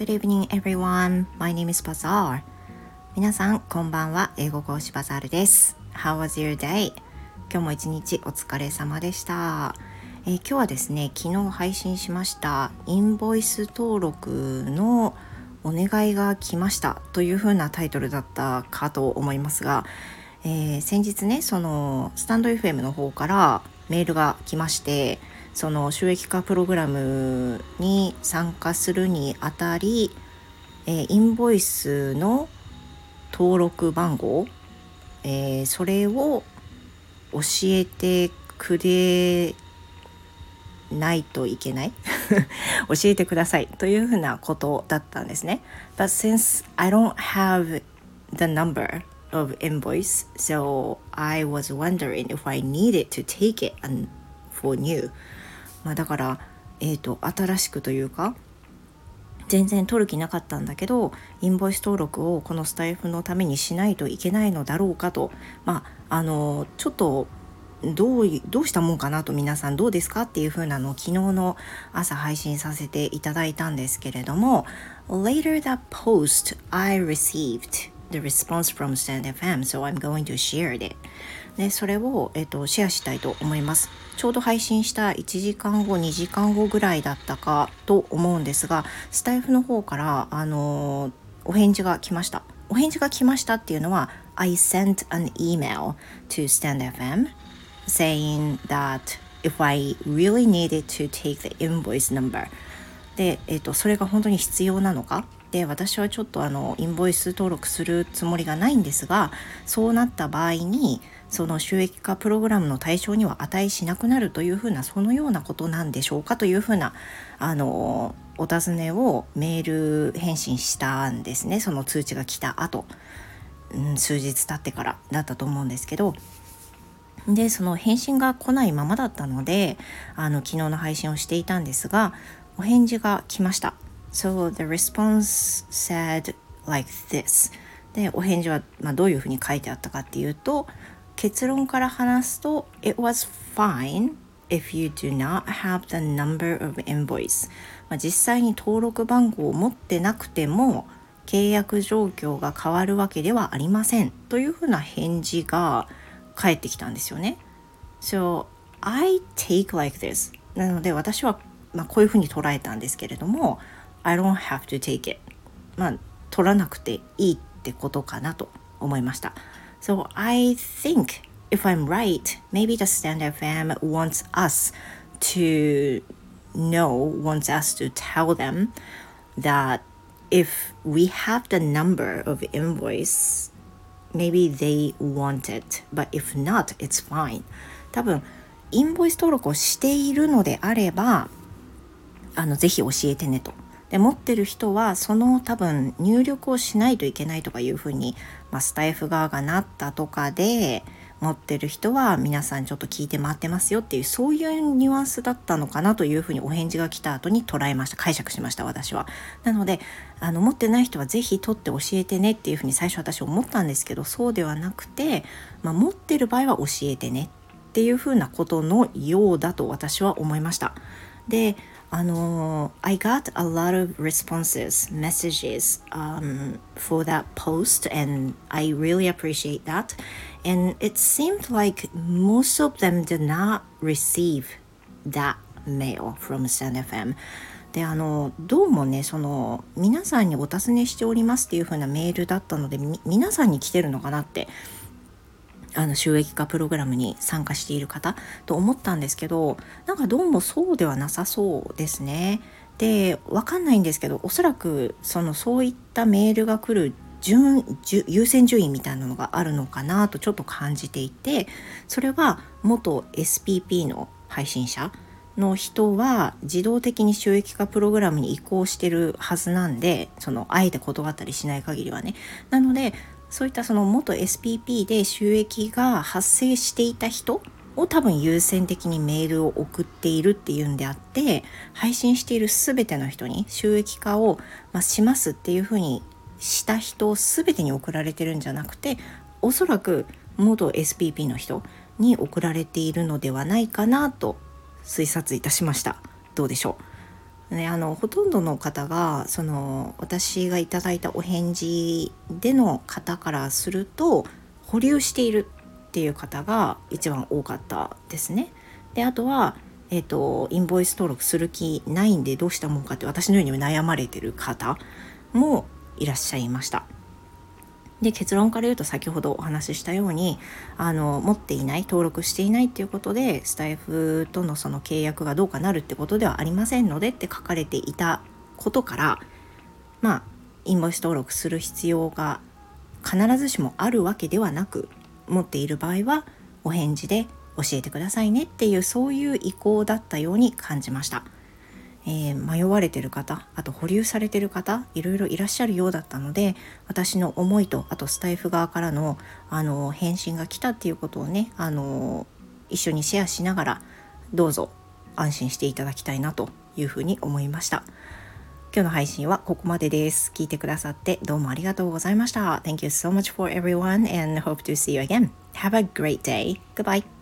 Good evening everyone. My name is Bazaar. 皆さん、こんばんは。英語講師バザールです。How was your day? 今日も一日お疲れ様でした。えー、今日はですね、昨日配信しましたインボイス登録のお願いが来ましたというふうなタイトルだったかと思いますが、えー、先日ね、そのスタンド FM の方からメールが来まして、その収益化プログラムに参加するにあたり、えー、インボイスの登録番号、えー、それを教えてくれないといけない教えてくださいというふうなことだったんですね。But since I don't have the number of invoice, so I was wondering if I needed to take it for new. まあ、だから、えーと、新しくというか全然取る気なかったんだけどインボイス登録をこのスタイフのためにしないといけないのだろうかとまああのちょっとどうどうしたもんかなと皆さんどうですかっていう風なのを昨日の朝配信させていただいたんですけれども Later that post I received the response from StandFM so I'm going to share it. でそれを、えっと、シェアしたいと思います。ちょうど配信した1時間後2時間後ぐらいだったかと思うんですがスタイフの方からあのお返事が来ました。お返事が来ましたっていうのは I sent an email to StandFM saying that if I really needed to take the invoice number. で、えっと、それが本当に必要なのかで私はちょっとあのインボイス登録するつもりがないんですがそうなった場合にその収益化プログラムの対象には値しなくなるというふうなそのようなことなんでしょうかというふうなあのお尋ねをメール返信したんですね。その通知が来た後、うん、数日経ってからだったと思うんですけど。でその返信が来ないままだったのであの昨日の配信をしていたんですがお返事が来ました。So the response said like this. でお返事は、まあ、どういうふうに書いてあったかっていうと結論から話すと It was fine if you do not have the number of invoice、まあ、実際に登録番号を持ってなくても契約状況が変わるわけではありませんというふうな返事が返ってきたんですよね。So I take like this. なので私は、まあ、こういうふうに捉えたんですけれども I don't have to take it まあ取らなくていいってことかなと思いました So I think if I'm right maybe the stand FM wants us to know wants us to tell them that if we have the number of invoice maybe they want it but if not it's fine 多分インボイス登録をしているのであればあのぜひ教えてねとで持ってる人はその多分入力をしないといけないとかいうふうに、まあ、スタイフ側がなったとかで持ってる人は皆さんちょっと聞いて回ってますよっていうそういうニュアンスだったのかなというふうにお返事が来た後に捉えました解釈しました私は。なのであの持ってない人は是非取って教えてねっていうふうに最初私思ったんですけどそうではなくて、まあ、持ってる場合は教えてねっていうふうなことのようだと私は思いました。であの I got a lot of responses messages um, for that post and I really appreciate that and it seemed like most of them did not receive that mail from SanFM. であのどうもねその皆さんにお尋ねしておりますっていう風なメールだったので皆さんに来てるのかなってあの収益化プログラムに参加している方と思ったんですけどなんかどうもそうではなさそうですね。でわかんないんですけどおそらくそのそういったメールが来る順優先順位みたいなのがあるのかなとちょっと感じていてそれは元 SPP の配信者の人は自動的に収益化プログラムに移行してるはずなんでそのあえて断ったりしない限りはねなのでそういったその元 SPP で収益が発生していた人を多分優先的にメールを送っているっていうんであって配信している全ての人に収益化を、まあしますっていうふうにした人全てに送られてるんじゃなくておそらく元 SPP の人に送られているのではないかなと推察いたしました。どうでしょう？ね、あのほとんどの方がその私がいただいたお返事での方からすると保留しているっていう方が一番多かったですね。であとは、えーと、インボイス登録する気ないんでどうしたもんかって私のように悩まれてる方もいらっしゃいました。で結論から言うと先ほどお話ししたようにあの持っていない登録していないっていうことでスタイフとのその契約がどうかなるってことではありませんのでって書かれていたことからまあインボイス登録する必要が必ずしもあるわけではなく持っている場合はお返事で教えてくださいねっていうそういう意向だったように感じました。えー、迷われてる方あと保留されてる方いろいろいらっしゃるようだったので私の思いとあとスタイフ側からのあの返信が来たっていうことをねあの一緒にシェアしながらどうぞ安心していただきたいなというふうに思いました。今日の配信はここまでです。聞いてくださってどうもありがとうございました。Thank you so much for everyone and hope to see you again. Have a great day. Goodbye.